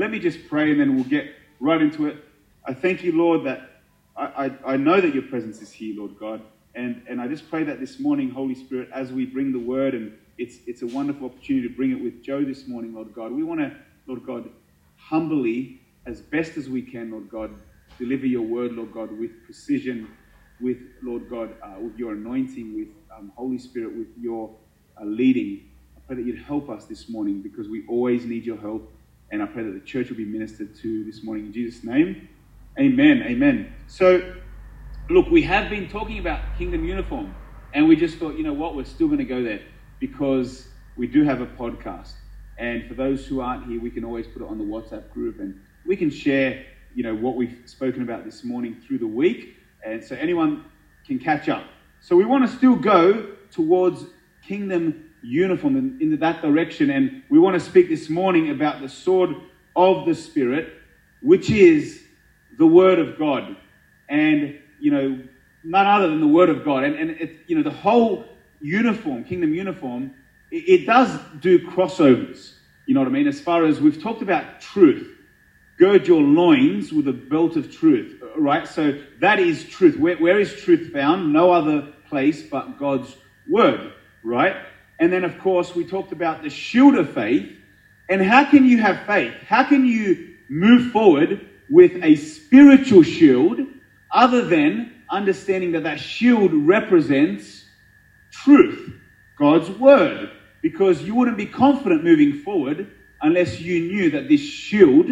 Let me just pray and then we'll get right into it. I thank you, Lord, that I, I, I know that your presence is here, Lord God. And, and I just pray that this morning, Holy Spirit, as we bring the word, and it's, it's a wonderful opportunity to bring it with Jo this morning, Lord God. We want to, Lord God, humbly, as best as we can, Lord God, deliver your word, Lord God, with precision, with, Lord God, uh, with your anointing, with um, Holy Spirit, with your uh, leading. I pray that you'd help us this morning because we always need your help. And I pray that the church will be ministered to this morning. In Jesus' name, amen. Amen. So, look, we have been talking about kingdom uniform. And we just thought, you know what, we're still going to go there because we do have a podcast. And for those who aren't here, we can always put it on the WhatsApp group and we can share, you know, what we've spoken about this morning through the week. And so anyone can catch up. So we want to still go towards kingdom uniform in, in that direction. And we want to speak this morning about the sword of the Spirit, which is the Word of God. And, you know, none other than the Word of God. And, and it, you know, the whole uniform, kingdom uniform, it, it does do crossovers. You know what I mean? As far as we've talked about truth, gird your loins with a belt of truth, right? So that is truth. Where, where is truth found? No other place but God's Word, right? And then, of course, we talked about the shield of faith. And how can you have faith? How can you move forward with a spiritual shield other than understanding that that shield represents truth, God's word? Because you wouldn't be confident moving forward unless you knew that this shield,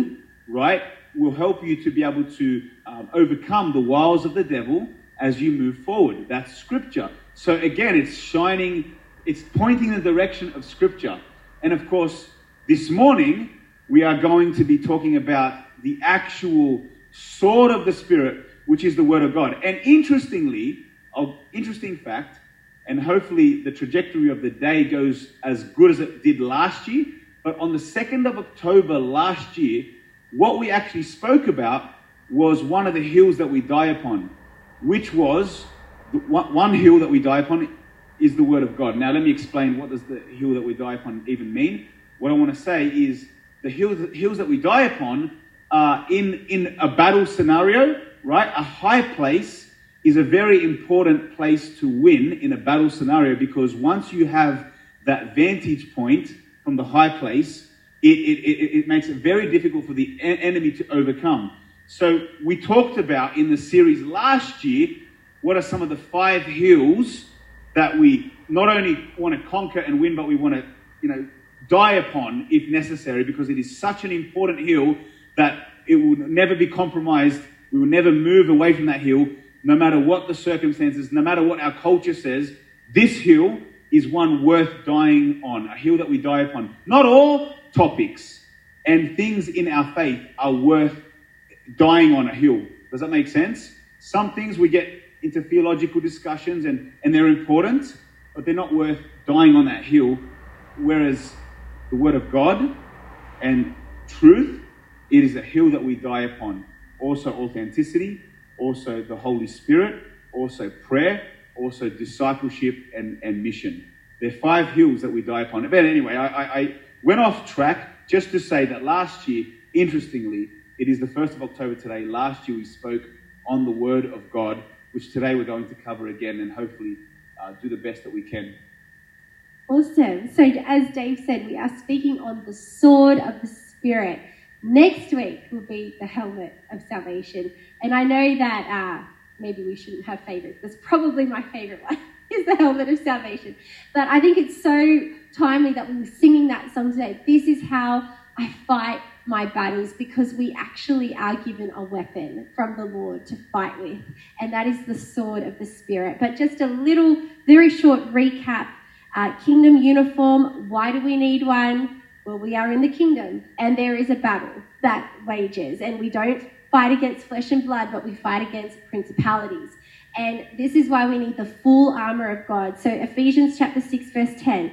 right, will help you to be able to um, overcome the wiles of the devil as you move forward. That's scripture. So again, it's shining it's pointing in the direction of Scripture. And of course, this morning, we are going to be talking about the actual sword of the Spirit, which is the Word of God. And interestingly, of interesting fact, and hopefully the trajectory of the day goes as good as it did last year. But on the 2nd of October last year, what we actually spoke about was one of the hills that we die upon, which was one hill that we die upon is the word of God. Now, let me explain what does the hill that we die upon even mean. What I want to say is the hills, hills that we die upon are in, in a battle scenario, right? A high place is a very important place to win in a battle scenario because once you have that vantage point from the high place, it, it, it, it makes it very difficult for the enemy to overcome. So, we talked about in the series last year what are some of the five hills that we not only want to conquer and win, but we want to, you know, die upon if necessary, because it is such an important hill that it will never be compromised. We will never move away from that hill, no matter what the circumstances, no matter what our culture says. This hill is one worth dying on, a hill that we die upon. Not all topics and things in our faith are worth dying on a hill. Does that make sense? Some things we get into theological discussions and, and they're important, but they're not worth dying on that hill. Whereas the Word of God and truth, it is a hill that we die upon. Also, authenticity, also the Holy Spirit, also prayer, also discipleship and, and mission. There are five hills that we die upon. But anyway, I, I, I went off track just to say that last year, interestingly, it is the 1st of October today. Last year we spoke on the Word of God which today we're going to cover again and hopefully uh, do the best that we can. Awesome. So, as Dave said, we are speaking on the sword of the Spirit. Next week will be the helmet of salvation. And I know that uh, maybe we shouldn't have favorites. That's probably my favorite one, is the helmet of salvation. But I think it's so timely that we were singing that song today. This is how I fight my battles because we actually are given a weapon from the Lord to fight with, and that is the sword of the Spirit. But just a little, very short recap uh, kingdom uniform. Why do we need one? Well, we are in the kingdom, and there is a battle that wages, and we don't fight against flesh and blood, but we fight against principalities. And this is why we need the full armor of God. So, Ephesians chapter 6, verse 10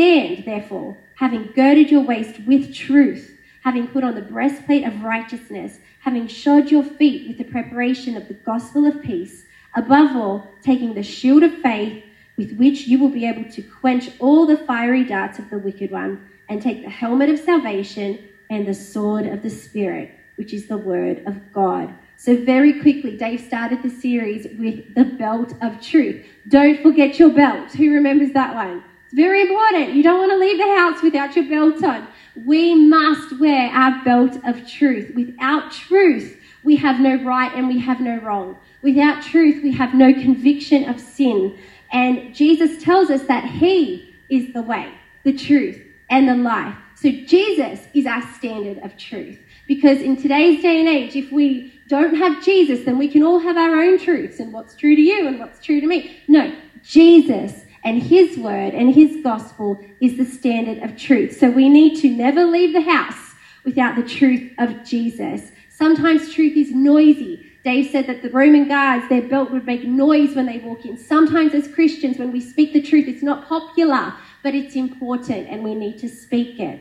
stand therefore, having girded your waist with truth, having put on the breastplate of righteousness, having shod your feet with the preparation of the gospel of peace, above all, taking the shield of faith with which you will be able to quench all the fiery darts of the wicked one, and take the helmet of salvation and the sword of the Spirit, which is the word of God. So, very quickly, Dave started the series with the belt of truth. Don't forget your belt. Who remembers that one? It's very important. You don't want to leave the house without your belt on. We must wear our belt of truth. Without truth, we have no right and we have no wrong. Without truth, we have no conviction of sin. And Jesus tells us that He is the way, the truth, and the life. So Jesus is our standard of truth. Because in today's day and age, if we don't have Jesus, then we can all have our own truths and what's true to you and what's true to me. No, Jesus and His word and His gospel is the standard of truth. So we need to never leave the house without the truth of Jesus. Sometimes truth is noisy. Dave said that the Roman guards, their belt would make noise when they walk in. Sometimes, as Christians, when we speak the truth, it's not popular, but it's important and we need to speak it.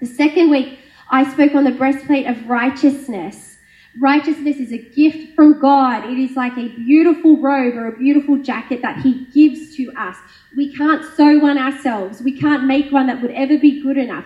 The second week, I spoke on the breastplate of righteousness. Righteousness is a gift from God. It is like a beautiful robe or a beautiful jacket that He gives to us. We can't sew one ourselves. We can't make one that would ever be good enough.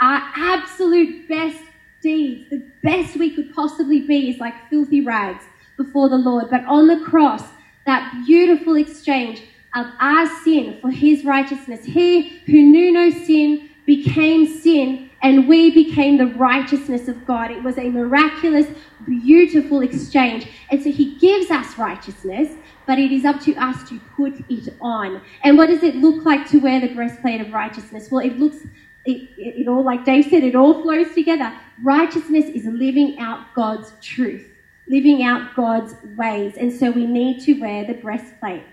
Our absolute best deeds, the best we could possibly be, is like filthy rags before the Lord. But on the cross, that beautiful exchange of our sin for his righteousness, he who knew no sin became sin, and we became the righteousness of God. It was a miraculous, beautiful exchange. And so he gives us righteousness, but it is up to us to put it on. And what does it look like to wear the breastplate of righteousness? Well, it looks it, it, it, all, like Dave said, it all flows together. Righteousness is living out God's truth, living out God's ways. And so we need to wear the breastplate.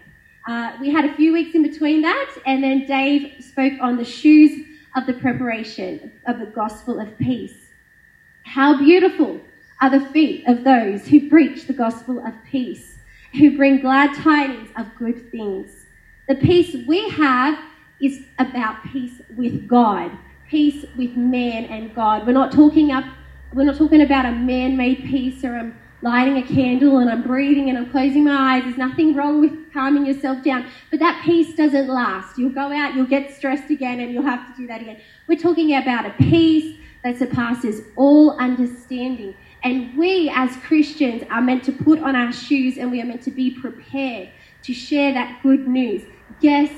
Uh, we had a few weeks in between that, and then Dave spoke on the shoes of the preparation of the gospel of peace. How beautiful are the feet of those who preach the gospel of peace, who bring glad tidings of good things. The peace we have is about peace with God, peace with man and God. We're not talking up we're not talking about a man-made peace or I'm lighting a candle and I'm breathing and I'm closing my eyes. There's nothing wrong with calming yourself down. But that peace doesn't last. You'll go out, you'll get stressed again, and you'll have to do that again. We're talking about a peace that surpasses all understanding. And we as Christians are meant to put on our shoes and we are meant to be prepared to share that good news. Guess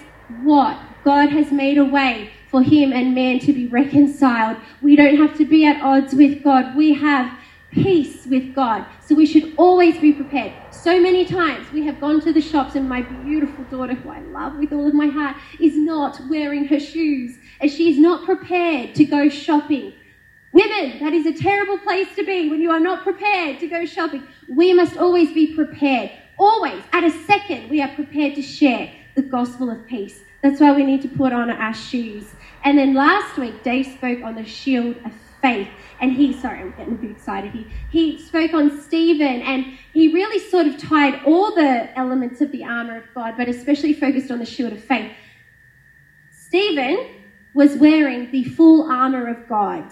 what? God has made a way for him and man to be reconciled. We don't have to be at odds with God. We have peace with God. So we should always be prepared. So many times we have gone to the shops and my beautiful daughter, who I love with all of my heart, is not wearing her shoes and she is not prepared to go shopping. Women, that is a terrible place to be when you are not prepared to go shopping. We must always be prepared. Always, at a second, we are prepared to share the gospel of peace. That's why we need to put on our shoes. And then last week, Dave spoke on the shield of faith. And he, sorry, I'm getting a bit excited. He, he spoke on Stephen and he really sort of tied all the elements of the armor of God, but especially focused on the shield of faith. Stephen was wearing the full armor of God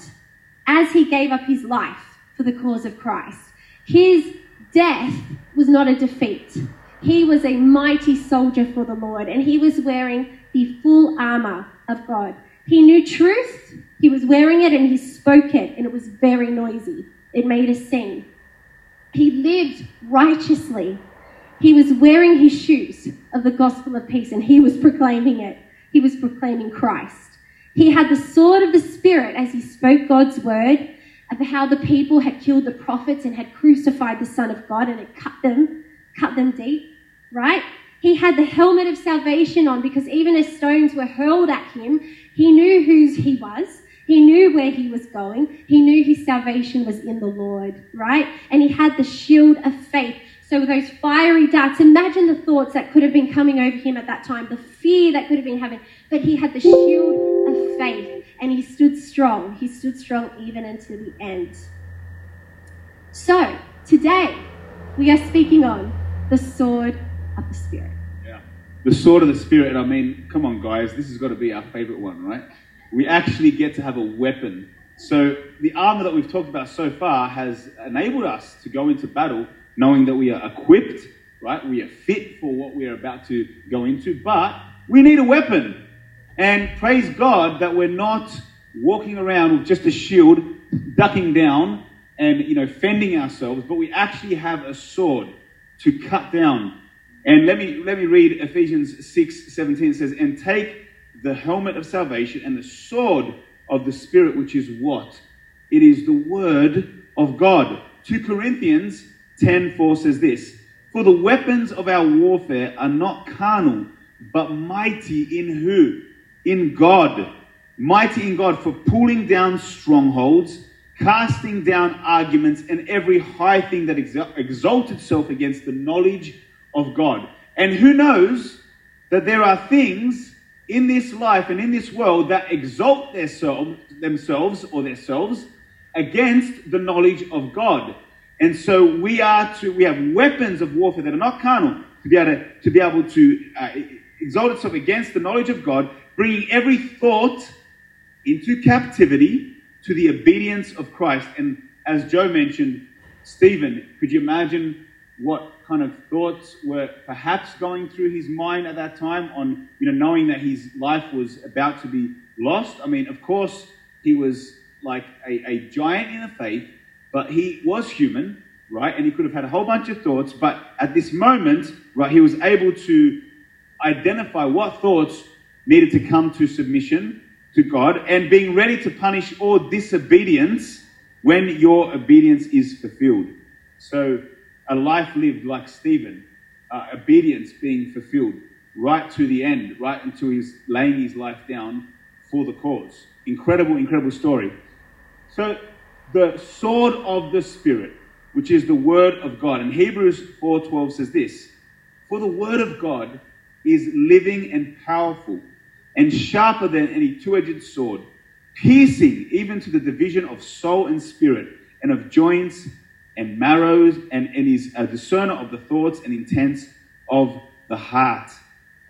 as he gave up his life for the cause of Christ. His death was not a defeat. He was a mighty soldier for the Lord, and he was wearing the full armor of God. He knew truth, he was wearing it, and he spoke it, and it was very noisy. It made a scene. He lived righteously. He was wearing his shoes of the gospel of peace, and he was proclaiming it. He was proclaiming Christ. He had the sword of the Spirit as he spoke God's word of how the people had killed the prophets and had crucified the Son of God and it cut them, cut them deep right? He had the helmet of salvation on because even as stones were hurled at him, he knew whose he was. He knew where he was going. He knew his salvation was in the Lord, right? And he had the shield of faith. So those fiery darts, imagine the thoughts that could have been coming over him at that time, the fear that could have been having. But he had the shield of faith and he stood strong. He stood strong even until the end. So today we are speaking on the sword of the Spirit. Yeah. The sword of the Spirit. I mean, come on, guys, this has got to be our favorite one, right? We actually get to have a weapon. So the armor that we've talked about so far has enabled us to go into battle knowing that we are equipped, right? We are fit for what we are about to go into, but we need a weapon. And praise God that we're not walking around with just a shield, ducking down and you know fending ourselves, but we actually have a sword to cut down. And let me let me read Ephesians 6, 17. It says, and take the helmet of salvation and the sword of the Spirit, which is what? It is the word of God. 2 Corinthians 10:4 says this, "For the weapons of our warfare are not carnal, but mighty in who? In God. Mighty in God for pulling down strongholds, casting down arguments and every high thing that exalts itself against the knowledge of God." And who knows that there are things in this life and in this world that exalt themselves or themselves against the knowledge of God. And so we are to, we have weapons of warfare that are not carnal to be able to, to, be able to uh, exalt itself against the knowledge of God, bringing every thought into captivity to the obedience of Christ. And as Jo mentioned, Stephen, could you imagine what kind of thoughts were perhaps going through his mind at that time on, you know, knowing that his life was about to be lost? I mean, of course, he was like a, a giant in the faith, but he was human, right? And he could have had a whole bunch of thoughts, but at this moment, right, he was able to identify what thoughts needed to come to submission to God and being ready to punish all disobedience when your obedience is fulfilled. So, a life lived like Stephen, uh, obedience being fulfilled right to the end, right until he's laying his life down for the cause. Incredible, incredible story. So, the sword of the Spirit, which is the word of God. And Hebrews 4:12 says this: For the word of God is living and powerful, and sharper than any two-edged sword, piercing even to the division of soul and spirit, and of joints and marrows, and, and is a discerner of the thoughts and intents of the heart.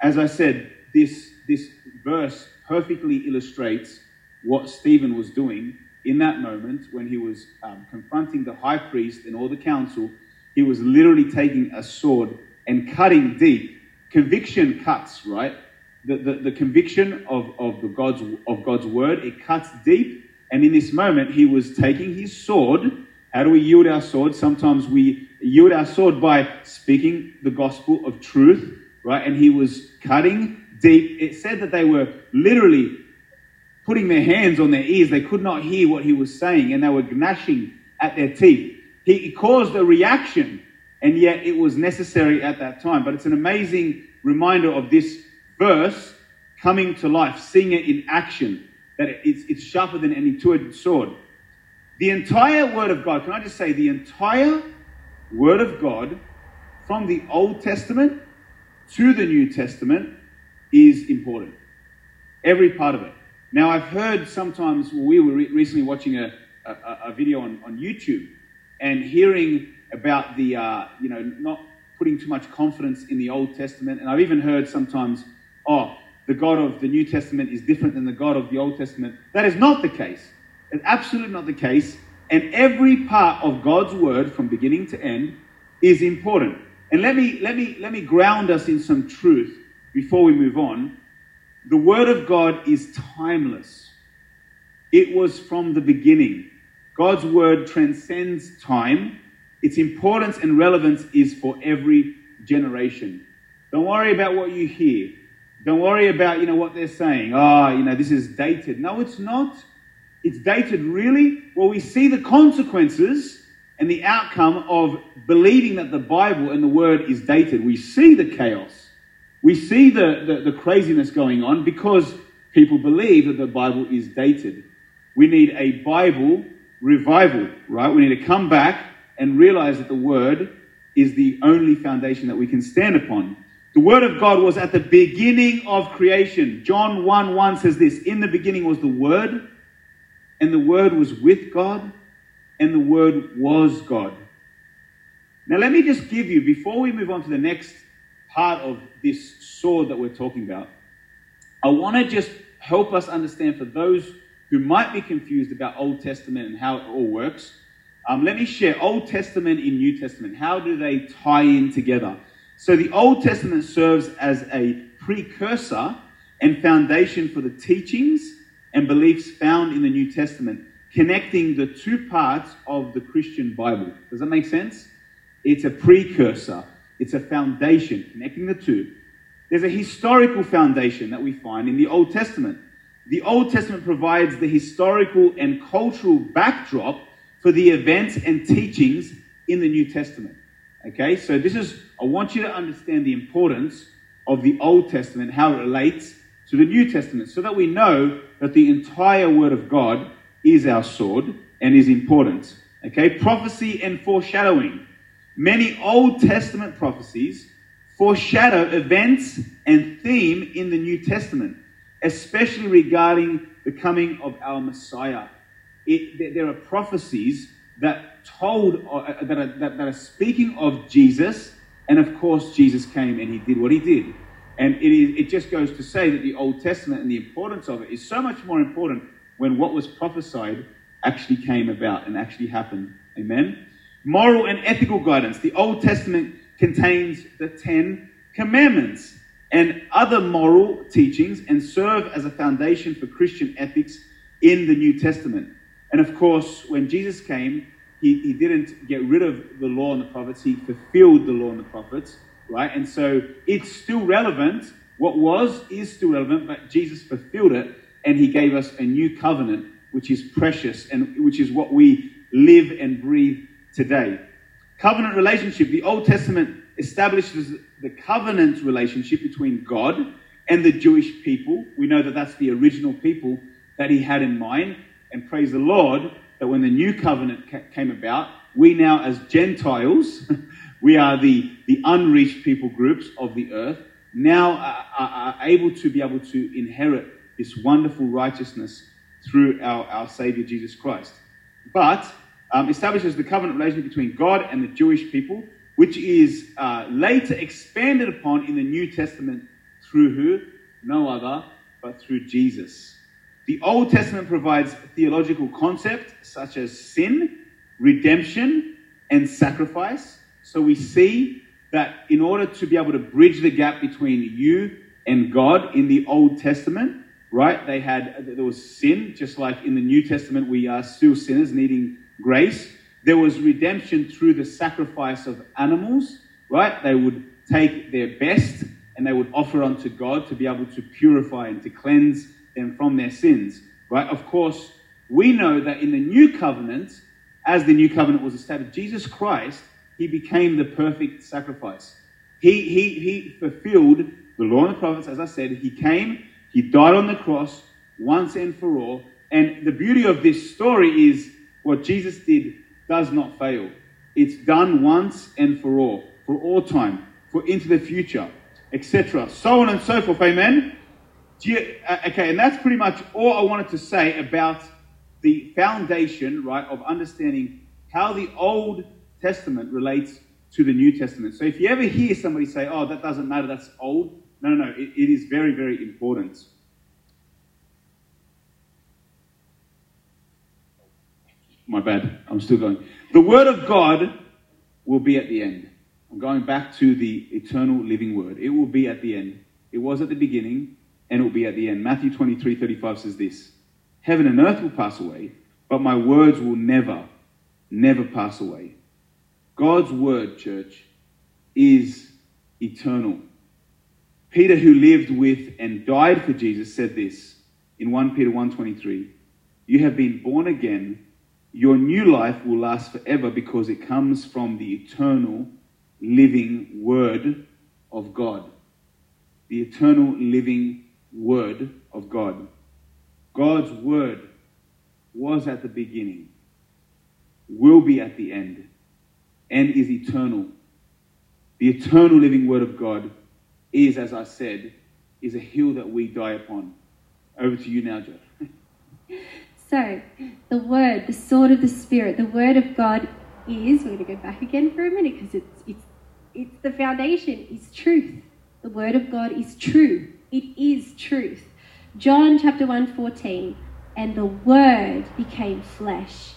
As I said, this, this verse perfectly illustrates what Stephen was doing in that moment when he was um, confronting the high priest and all the council, he was literally taking a sword and cutting deep. Conviction cuts, right? The, the, the conviction of, of, the God's, of God's word, it cuts deep. And in this moment, he was taking his sword. How do we yield our sword? Sometimes we yield our sword by speaking the gospel of truth, right? And he was cutting deep. It said that they were literally putting their hands on their ears. They could not hear what he was saying, and they were gnashing at their teeth. He caused a reaction, and yet it was necessary at that time. But it's an amazing reminder of this verse coming to life, seeing it in action, that it's, it's sharper than any two-edged sword. The entire Word of God, can I just say, the entire Word of God from the Old Testament to the New Testament is important. Every part of it. Now, I've heard sometimes, we were re- recently watching a, a, a, video on, on YouTube and hearing about the, uh, you know, not putting too much confidence in the Old Testament. And I've even heard sometimes, oh, the God of the New Testament is different than the God of the Old Testament. That is not the case. It's absolutely not the case. And every part of God's word from beginning to end is important. And let me, let me, let me ground us in some truth before we move on the Word of God is timeless. It was from the beginning. God's Word transcends time. Its importance and relevance is for every generation. Don't worry about what you hear. Don't worry about, you know, what they're saying. Ah, oh, you know, this is dated. No, it's not. It's dated really. Well, we see the consequences and the outcome of believing that the Bible and the Word is dated. We see the chaos. We see the, the, the craziness going on because people believe that the Bible is dated. We need a Bible revival, right? We need to come back and realize that the Word is the only foundation that we can stand upon. The Word of God was at the beginning of creation. John 1 1 says this In the beginning was the Word, and the Word was with God, and the Word was God. Now, let me just give you, before we move on to the next part of this sword that we're talking about, I want to just help us understand for those who might be confused about Old Testament and how it all works. Um, let me share Old Testament and New Testament. How do they tie in together? So the Old Testament serves as a precursor and foundation for the teachings and beliefs found in the New Testament, connecting the two parts of the Christian Bible. Does that make sense? It's a precursor, it's a foundation connecting the two. There's a historical foundation that we find in the Old Testament. The Old Testament provides the historical and cultural backdrop for the events and teachings in the New Testament. Okay, so this is, I want you to understand the importance of the Old Testament, how it relates to the New Testament, so that we know that the entire Word of God is our sword and is important. Okay, prophecy and foreshadowing. Many Old Testament prophecies foreshadow events and theme in the New Testament, especially regarding the coming of our Messiah. It, there are prophecies that told uh, that, are, that, that are speaking of Jesus, and of course Jesus came and he did what he did. And it, is, it just goes to say that the Old Testament and the importance of it is so much more important when what was prophesied actually came about and actually happened. Amen. Moral and ethical guidance. The Old Testament contains the Ten Commandments and other moral teachings and serve as a foundation for Christian ethics in the New Testament. And of course, when Jesus came, he, he didn't get rid of the law and the prophets, he fulfilled the law and the prophets, right? And so it's still relevant. What was is still relevant, but Jesus fulfilled it and he gave us a new covenant, which is precious and which is what we live and breathe today. Covenant relationship. The Old Testament establishes the covenant relationship between God and the Jewish people. We know that that's the original people that he had in mind. And praise the Lord, that when the new covenant ca- came about, we now, as Gentiles, we are the, the unreached people groups of the earth, now are, are, are able to be able to inherit this wonderful righteousness through our, our Savior Jesus Christ. But um, establishes the covenant relationship between God and the Jewish people, which is uh, later expanded upon in the New Testament through who? No other but through Jesus. The Old Testament provides theological concepts such as sin, redemption, and sacrifice. So we see that in order to be able to bridge the gap between you and God in the Old Testament, right, they had there was sin, just like in the New Testament we are still sinners needing grace. There was redemption through the sacrifice of animals, right? They would take their best and they would offer unto God to be able to purify and to cleanse them from their sins, right? Of course, we know that in the new covenant, as the new covenant was established, Jesus Christ, he became the perfect sacrifice. He, he, he fulfilled the law and the prophets, as I said. He came, he died on the cross once and for all. And the beauty of this story is what Jesus did does not fail. It's done once and for all, for all time, for into the future, etc. So on and so forth. Amen. You, uh, okay, and that's pretty much all I wanted to say about the foundation, right, of understanding how the Old Testament relates to the New Testament. So if you ever hear somebody say, oh, that doesn't matter, that's old, no, no, no, it, it is very, very important. My bad, I'm still going. The Word of God will be at the end. I'm going back to the eternal living Word. It will be at the end. It was at the beginning, and it will be at the end. Matthew 23 35 says this Heaven and earth will pass away, but my words will never, never pass away. God's word, church, is eternal. Peter, who lived with and died for Jesus, said this in 1 Peter 1:23. You have been born again. Your new life will last forever because it comes from the eternal living word of God. The eternal living word of God. God's word was at the beginning, will be at the end, and is eternal. the eternal living Word of God is, as I said, is a hill that we die upon. Over to you now, Jo. So, the Word, the sword of the Spirit, the Word of God is, we're going to go back again for a minute because it's, it's, it's the foundation, is truth. The Word of God is true. It is truth. John chapter 1 14, and the Word became flesh.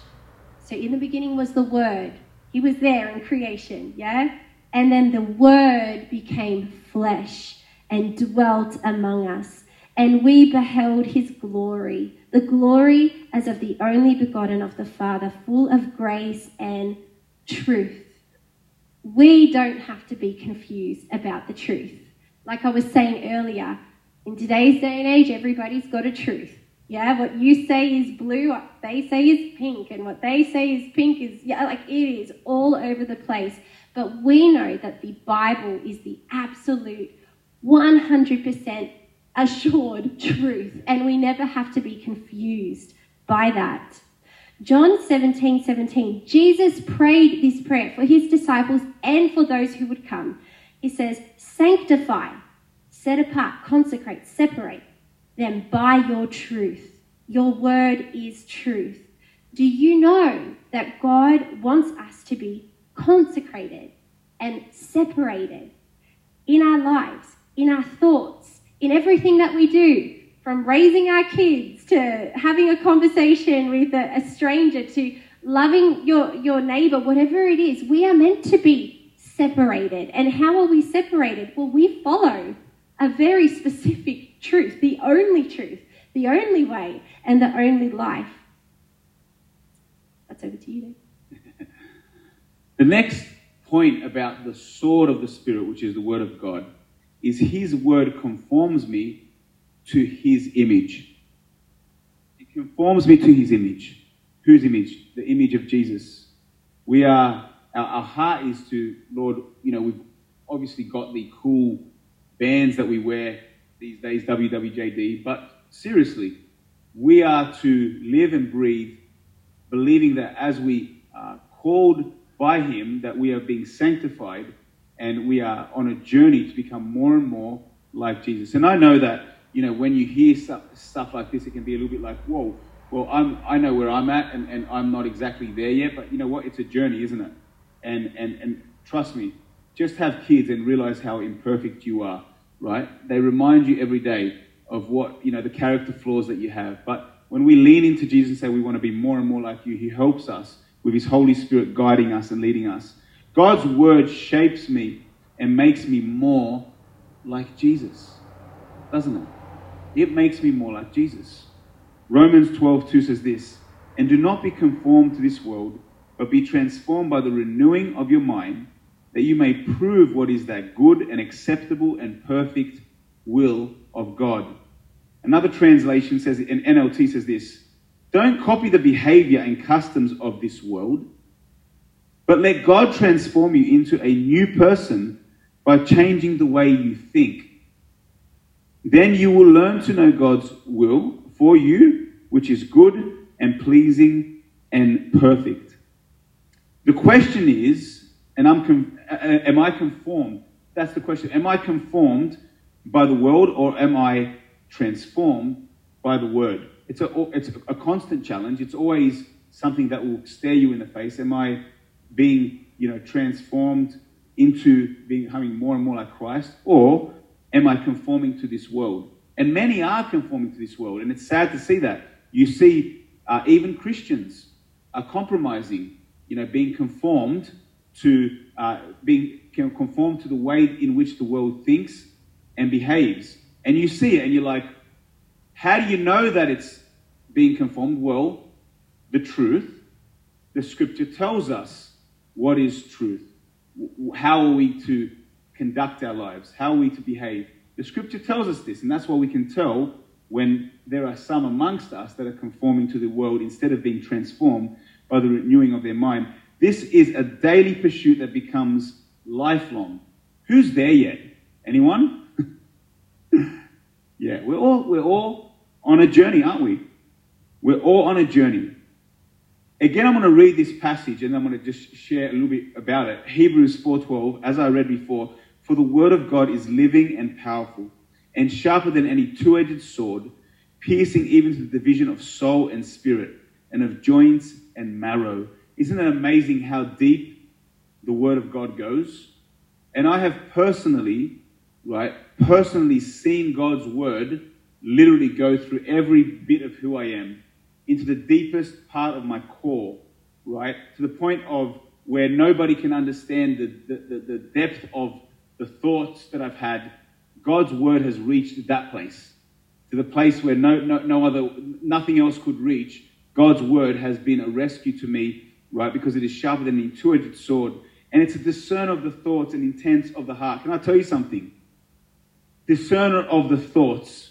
So, in the beginning was the Word. He was there in creation, yeah? And then the Word became flesh and dwelt among us. And we beheld his glory, the glory as of the only begotten of the Father, full of grace and truth. We don't have to be confused about the truth. Like I was saying earlier, in today's day and age, everybody's got a truth. Yeah, what you say is blue, what they say is pink, and what they say is pink is, yeah, like it is all over the place. But we know that the Bible is the absolute 100% assured truth, and we never have to be confused by that. John 17 17, Jesus prayed this prayer for his disciples and for those who would come. He says, Sanctify, set apart, consecrate, separate them by your truth. Your word is truth. Do you know that God wants us to be consecrated and separated in our lives, in our thoughts, in everything that we do, from raising our kids to having a conversation with a, a stranger to loving your, your neighbor, whatever it is, we are meant to be separated. And how are we separated? Well, we follow a very specific truth, the only truth, the only way, and the only life. That's over to you, Dave. the next point about the sword of the Spirit, which is the Word of God, is His Word conforms me to His image. It conforms me to His image. Whose image? The image of Jesus. We are, our, our heart is to, Lord, you know, we've obviously got the cool bands that we wear these days, WWJD, but seriously, we are to live and breathe believing that as we are called by Him, that we are being sanctified and we are on a journey to become more and more like Jesus. And I know that, you know, when you hear stuff, stuff like this, it can be a little bit like, whoa, well, I'm, I know where I'm at and, and I'm not exactly there yet, but you know what? It's a journey, isn't it? And, and, and trust me, just have kids and realize how imperfect you are, right? They remind you every day of what, you know, the character flaws that you have. But when we lean into Jesus and say we want to be more and more like you, He helps us with His Holy Spirit guiding us and leading us. God's word shapes me and makes me more like Jesus, doesn't it? It makes me more like Jesus. Romans 12 2 says this, and do not be conformed to this world, but be transformed by the renewing of your mind, that you may prove what is that good and acceptable and perfect will of God. Another translation says, in NLT says this Don't copy the behavior and customs of this world, but let God transform you into a new person by changing the way you think. Then you will learn to know God's will for you, which is good and pleasing and perfect. The question is, and I'm com- am I conformed? That's the question. Am I conformed by the world or am I transformed by the word? It's a, it's a constant challenge. It's always something that will stare you in the face. Am I being, you know, transformed into becoming more and more like Christ, or am I conforming to this world? And many are conforming to this world, and it's sad to see that. You see, uh, even Christians are compromising, you know, being conformed to uh, being conformed to the way in which the world thinks and behaves. And you see it, and you're like, how do you know that it's being conformed? Well, the truth. The scripture tells us what is truth. How are we to conduct our lives? How are we to behave? The scripture tells us this, and that's why we can tell when there are some amongst us that are conforming to the world instead of being transformed by the renewing of their mind. This is a daily pursuit that becomes lifelong. Who's there yet? Anyone? yeah, we're all, we're all on a journey, aren't we? We're all on a journey. Again, I'm going to read this passage and I'm going to just share a little bit about it. Hebrews 4:12, as I read before, for the word of God is living and powerful and sharper than any two-edged sword, piercing even to the division of soul and spirit and of joints and marrow. Isn't it amazing how deep the word of God goes? And I have personally, right, personally seen God's word literally go through every bit of who I am into the deepest part of my core, right? To the point of where nobody can understand the, the, the, depth of the thoughts that I've had. God's word has reached that place. To the place where no, no, no other, nothing else could reach. God's word has been a rescue to me, right? Because it is sharper than an two-edged sword. And it's a discerner of the thoughts and intents of the heart. Can I tell you something? Discerner of the thoughts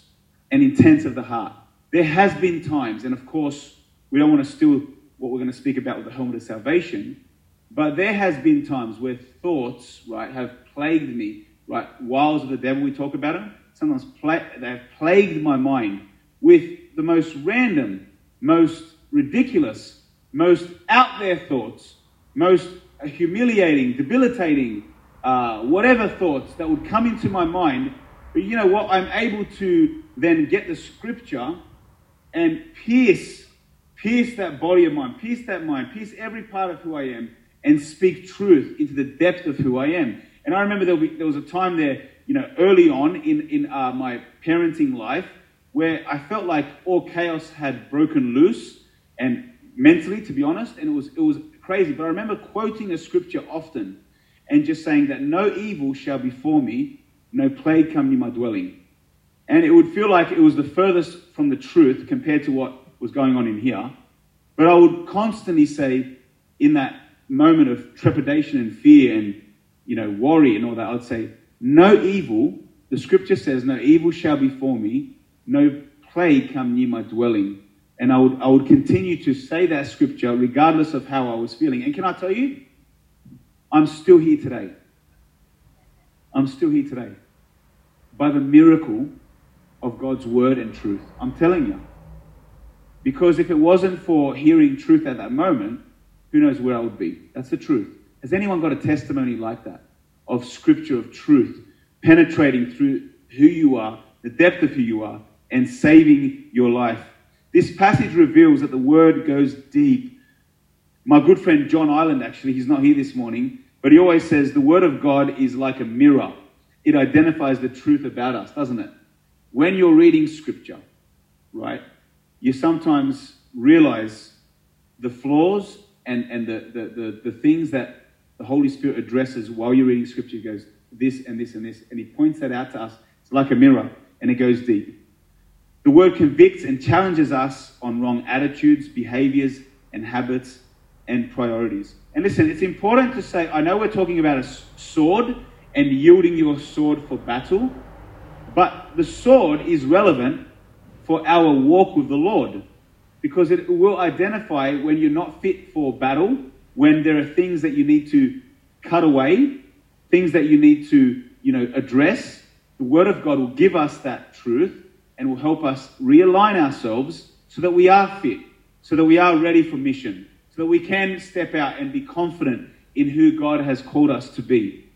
and intents of the heart. There has been times, and of course, we don't want to steal what we're going to speak about with the helmet of salvation, but there has been times where thoughts, right, have plagued me, right? Wiles of the devil, we talk about them. Sometimes pla- they have plagued my mind with the most random, most ridiculous, most out there thoughts, most humiliating, debilitating, uh, whatever thoughts that would come into my mind. But you know what? I'm able to then get the scripture and pierce, pierce that body of mine, pierce that mind, pierce every part of who I am, and speak truth into the depth of who I am. And I remember there, there was a time there, you know, early on in, in uh, my parenting life where I felt like all chaos had broken loose, and mentally, to be honest, and it was, it was crazy. But I remember quoting a scripture often and just saying that no evil shall befall me, no plague come near my dwelling. And it would feel like it was the furthest from the truth compared to what was going on in here. But I would constantly say, in that moment of trepidation and fear and you know worry and all that, I'd say, No evil, the scripture says, no evil shall befall me, no plague come near my dwelling. And I would, I would continue to say that scripture regardless of how I was feeling. And can I tell you, I'm still here today. I'm still here today. By the miracle of God's word and truth. I'm telling you. Because if it wasn't for hearing truth at that moment, who knows where I would be? That's the truth. Has anyone got a testimony like that of scripture, of truth, penetrating through who you are, the depth of who you are, and saving your life? This passage reveals that the word goes deep. My good friend John Island, actually, he's not here this morning, but he always says the word of God is like a mirror. It identifies the truth about us, doesn't it? when you're reading scripture, right, you sometimes realize the flaws and, and the, the, the, the things that the Holy Spirit addresses while you're reading scripture. He goes, this and this and this. And he points that out to us. It's like a mirror, and it goes deep. The word convicts and challenges us on wrong attitudes, behaviors, and habits and priorities. And listen, it's important to say, I know we're talking about a sword and yielding your sword for battle, but the sword is relevant for our walk with the Lord because it will identify when you're not fit for battle, when there are things that you need to cut away, things that you need to, you know, address. The Word of God will give us that truth and will help us realign ourselves so that we are fit, so that we are ready for mission, so that we can step out and be confident in who God has called us to be.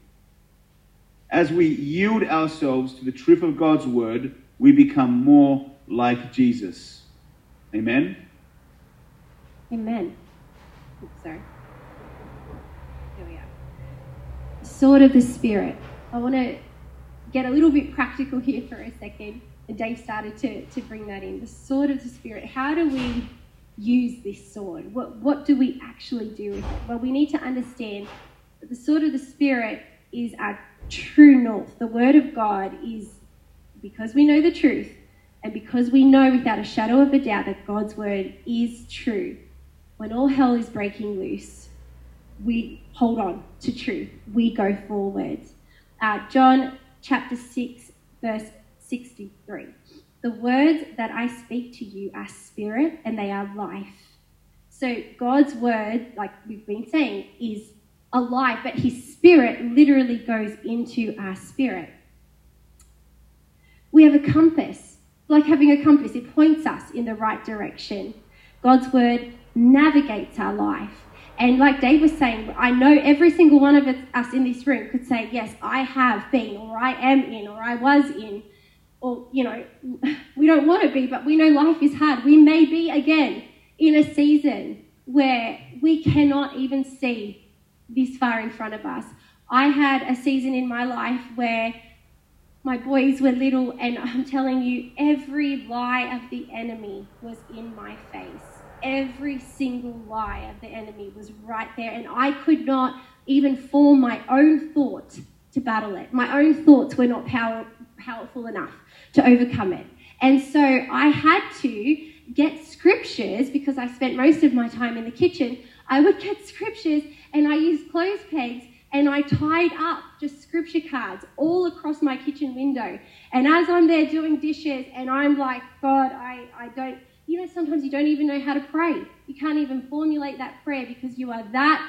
As we yield ourselves to the truth of God's word, we become more like Jesus. Amen? Amen. Oops, sorry. Here we are. Sword of the Spirit. I want to get a little bit practical here for a second. Dave started to, to bring that in. The sword of the Spirit. How do we use this sword? What, what do we actually do with it? Well, we need to understand that the sword of the Spirit is our true north. The Word of God is because we know the truth and because we know without a shadow of a doubt that God's Word is true. When all hell is breaking loose, we hold on to truth. We go forward. Uh, John chapter 6, verse 63. The words that I speak to you are spirit and they are life. So God's word, like we've been saying, is alive, but his spirit literally goes into our spirit. We have a compass. Like having a compass, it points us in the right direction. God's word navigates our life. And like Dave was saying, I know every single one of us in this room could say, Yes, I have been, or I am in, or I was in, or, you know, we don't want to be, but we know life is hard. We may be again in a season where we cannot even see this far in front of us. I had a season in my life where my boys were little, and I'm telling you, every lie of the enemy was in my face. Every single lie of the enemy was right there, and I could not even form my own thought to battle it. My own thoughts were not power, powerful enough to overcome it. And so I had to get scriptures because I spent most of my time in the kitchen. I would get scriptures and I used clothes pegs and I tied up just scripture cards all across my kitchen window. And as I'm there doing dishes, and I'm like, God, I, I don't, you know, sometimes you don't even know how to pray. You can't even formulate that prayer because you are that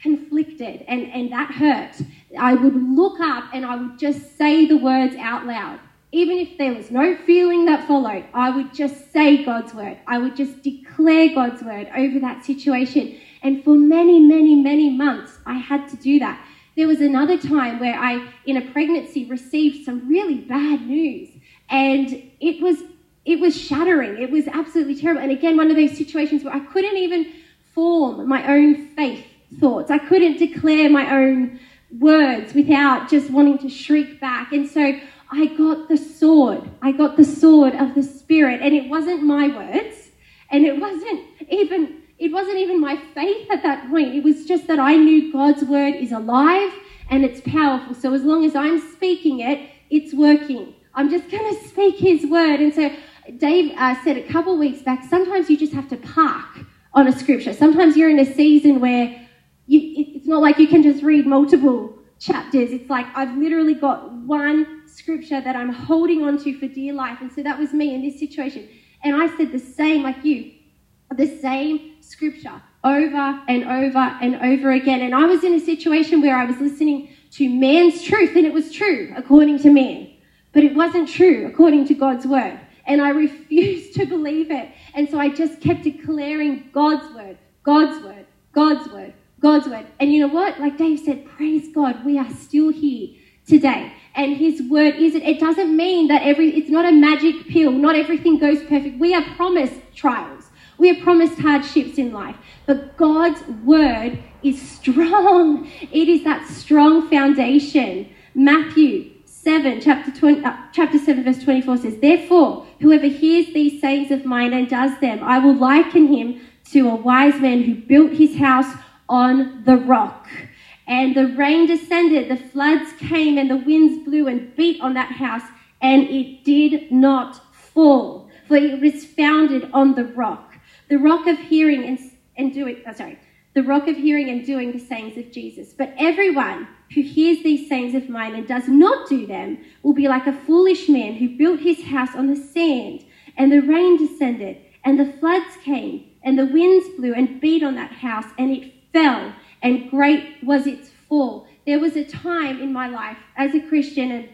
conflicted and, and that hurt. I would look up and I would just say the words out loud. Even if there was no feeling that followed, I would just say God's word. I would just declare God's word over that situation. And for many, many, many months, I had to do that. There was another time where I, in a pregnancy, received some really bad news. And it was it was shattering. It was absolutely terrible. And again, one of those situations where I couldn't even form my own faith thoughts. I couldn't declare my own words without just wanting to shriek back. And so I got the sword. I got the sword of the Spirit. And it wasn't my words. And it wasn't even it wasn't even my faith at that point. It was just that I knew God's word is alive and it's powerful. So as long as I'm speaking it, it's working. I'm just going to speak his word. And so Dave uh, said a couple weeks back, sometimes you just have to park on a scripture. Sometimes you're in a season where you, it's not like you can just read multiple chapters. It's like I've literally got one scripture that I'm holding on to for dear life. And so that was me in this situation. And I said the same, like you, the same scripture over and over and over again. And I was in a situation where I was listening to man's truth, and it was true according to man, but it wasn't true according to God's word. And I refused to believe it. And so I just kept declaring God's word, God's word, God's word, God's word. And you know what? Like Dave said, praise God, we are still here today. And his word is it. It doesn't mean that every, it's not a magic pill. Not everything goes perfect. We are promised trials. We are promised hardships in life. But God's word is strong. It is that strong foundation. Matthew 7, chapter, 20, uh, chapter 7, verse 24 says, Therefore, whoever hears these sayings of mine and does them, I will liken him to a wise man who built his house on the rock. And the rain descended, the floods came, and the winds blew and beat on that house, and it did not fall, for it was founded on the rock. The rock of hearing and, and doing, oh, sorry, the rock of hearing and doing the sayings of Jesus. But everyone who hears these sayings of mine and does not do them will be like a foolish man who built his house on the sand, and the rain descended, and the floods came, and the winds blew and beat on that house, and it fell, and great was its fall. There was a time in my life as a Christian, and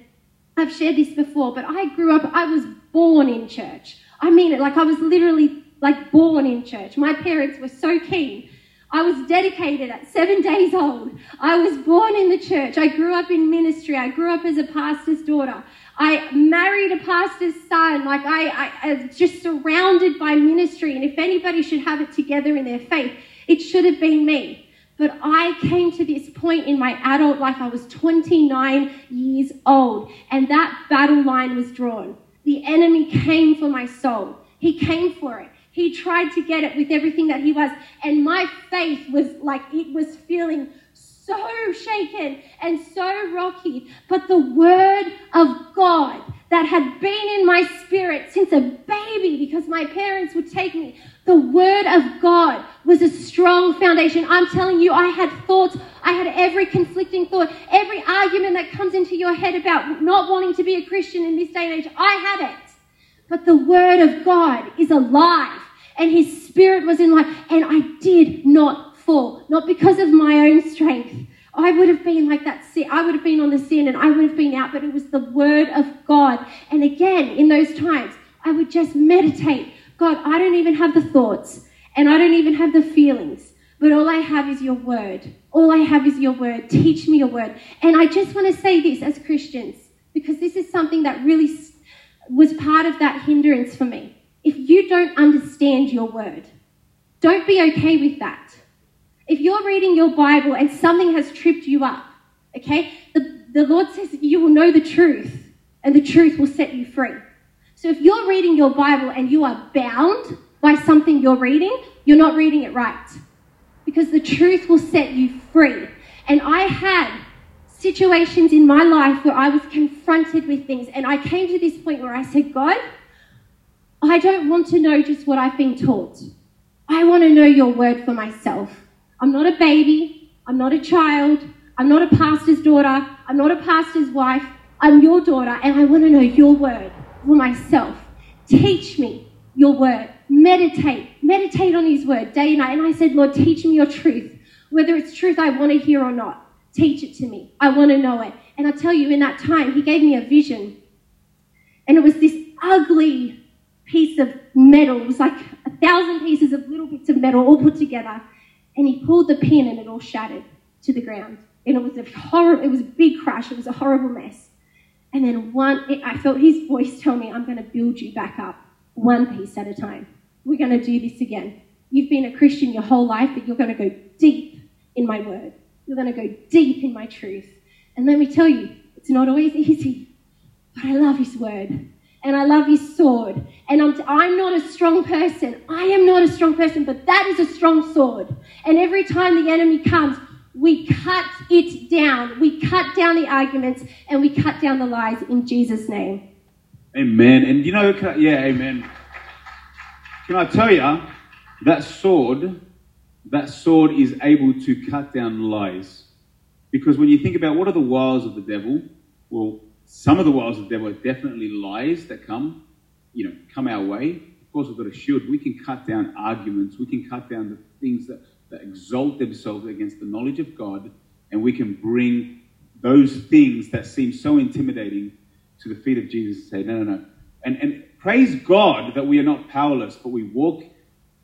I've shared this before, but I grew up, I was born in church. I mean it, like I was literally like born in church. My parents were so keen. I was dedicated at seven days old. I was born in the church. I grew up in ministry. I grew up as a pastor's daughter. I married a pastor's son. Like I, I, I was just surrounded by ministry. And if anybody should have it together in their faith, it should have been me. But I came to this point in my adult life. I was 29 years old, and that battle line was drawn. The enemy came for my soul. He came for it. He tried to get it with everything that he was. And my faith was like, it was feeling so shaken and so rocky. But the word of God that had been in my spirit since a baby, because my parents would take me, the word of God was a strong foundation. I'm telling you, I had thoughts, I had every conflicting thought, every argument that comes into your head about not wanting to be a Christian in this day and age, I had it. But the word of God is alive and his spirit was in life and I did not fall. Not because of my own strength. I would have been like that sin. I would have been on the sin and I would have been out, but it was the word of God. And again, in those times, I would just meditate. God, I don't even have the thoughts. and I don't even have the feelings, but all I have is your word. All I have is your word. Teach me your word. And I just want to say this as Christians, because this is something that really was part of that hindrance for me. If you don't understand your word, don't be okay with that. If you're reading your Bible and something has tripped you up, okay, the, the Lord says you will know the truth and the truth will set you free. So if you're reading your Bible and you are bound by something you're reading, you're not reading it right. Because the truth will set you free. And I had situations in my life where I was confronted with things, and I came to this point where I said, God, I don't want to know just what I've been taught. I want to know your word for myself. I'm not a baby. I'm not a child. I'm not a pastor's daughter. I'm not a pastor's wife. I'm your daughter, and I want to know your word for myself. Teach me your word. Meditate. Meditate on his word day and night. And I said, Lord, teach me your truth. Whether it's truth I want to hear or not, teach it to me. I want to know it. And I tell you, in that time, he gave me a vision. And it was this ugly piece of metal. It was like a thousand pieces of little bits of metal all put together. And he pulled the pin and it all shattered to the ground. And it was a horrible, it was a big crash. It was a horrible mess. And then one, I felt his voice tell me, I'm going to build you back up one piece at a time. We're going to do this again. You've been a Christian your whole life, but you're going to go deep in my word. You're going to go deep in my truth. And let me tell you, it's not always easy, but I love his word. And I love his sword. And I'm, I'm not a strong person. I am not a strong person, but that is a strong sword. And every time the enemy comes, we cut it down. We cut down the arguments and we cut down the lies in Jesus' name. Amen. And you know, yeah, amen. Can I tell you, that sword, that sword is able to cut down lies. Because when you think about what are the wiles of the devil, well, some of the wiles of the devil are definitely lies that come, you know, come our way. Of course, we've got a shield. We can cut down arguments. We can cut down the things that that exalt themselves against the knowledge of God, and we can bring those things that seem so intimidating to the feet of Jesus and say, no, no, no. And, and praise God that we are not powerless, but we walk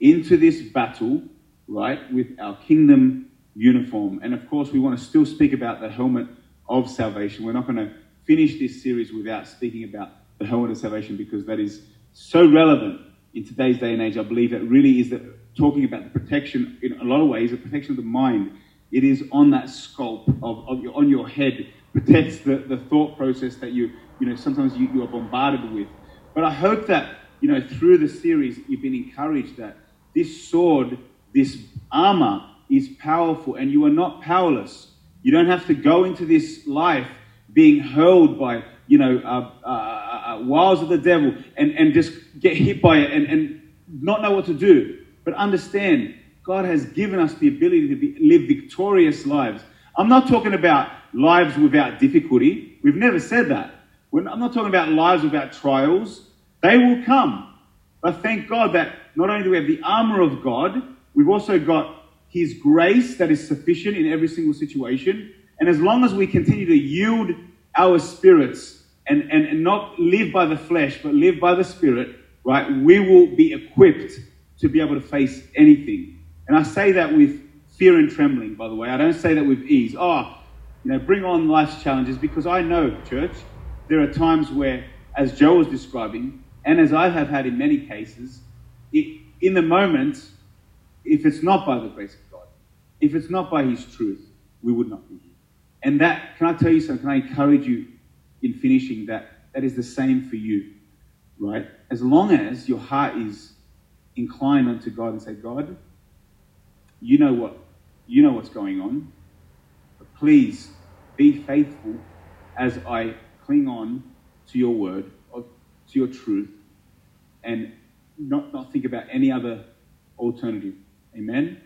into this battle, right, with our kingdom uniform. And of course, we want to still speak about the helmet of salvation. We're not going to finish this series without speaking about the helmet of salvation because that is so relevant in today's day and age. I believe it really is the talking about the protection in a lot of ways, the protection of the mind. It is on that sculpt of, of your, on your head, protects the, the thought process that you, you know, sometimes you, you are bombarded with. But I hope that, you know, through the series, you've been encouraged that this sword, this armor is powerful and you are not powerless. You don't have to go into this life being hurled by, you know, uh, uh, uh, uh wiles of the devil and, and just get hit by it and, and not know what to do. But understand, God has given us the ability to be, live victorious lives. I'm not talking about lives without difficulty. We've never said that. I'm not talking about lives without trials. They will come. But thank God that not only do we have the armor of God, we've also got His grace that is sufficient in every single situation. And as long as we continue to yield our spirits and, and, and not live by the flesh, but live by the Spirit, right, we will be equipped to be able to face anything. And I say that with fear and trembling, by the way. I don't say that with ease. Oh, you know, bring on life's challenges because I know, church, there are times where, as Jo was describing, and as I have had in many cases, it, in the moment, if it's not by the grace of God, if it's not by His truth, we would not be here. And that, can I tell you something? Can I encourage you in finishing that? That is the same for you, right? As long as your heart is incline unto God and say, God, you know what you know what's going on. But please be faithful as I cling on to your word, to your truth, and not, not think about any other alternative. Amen.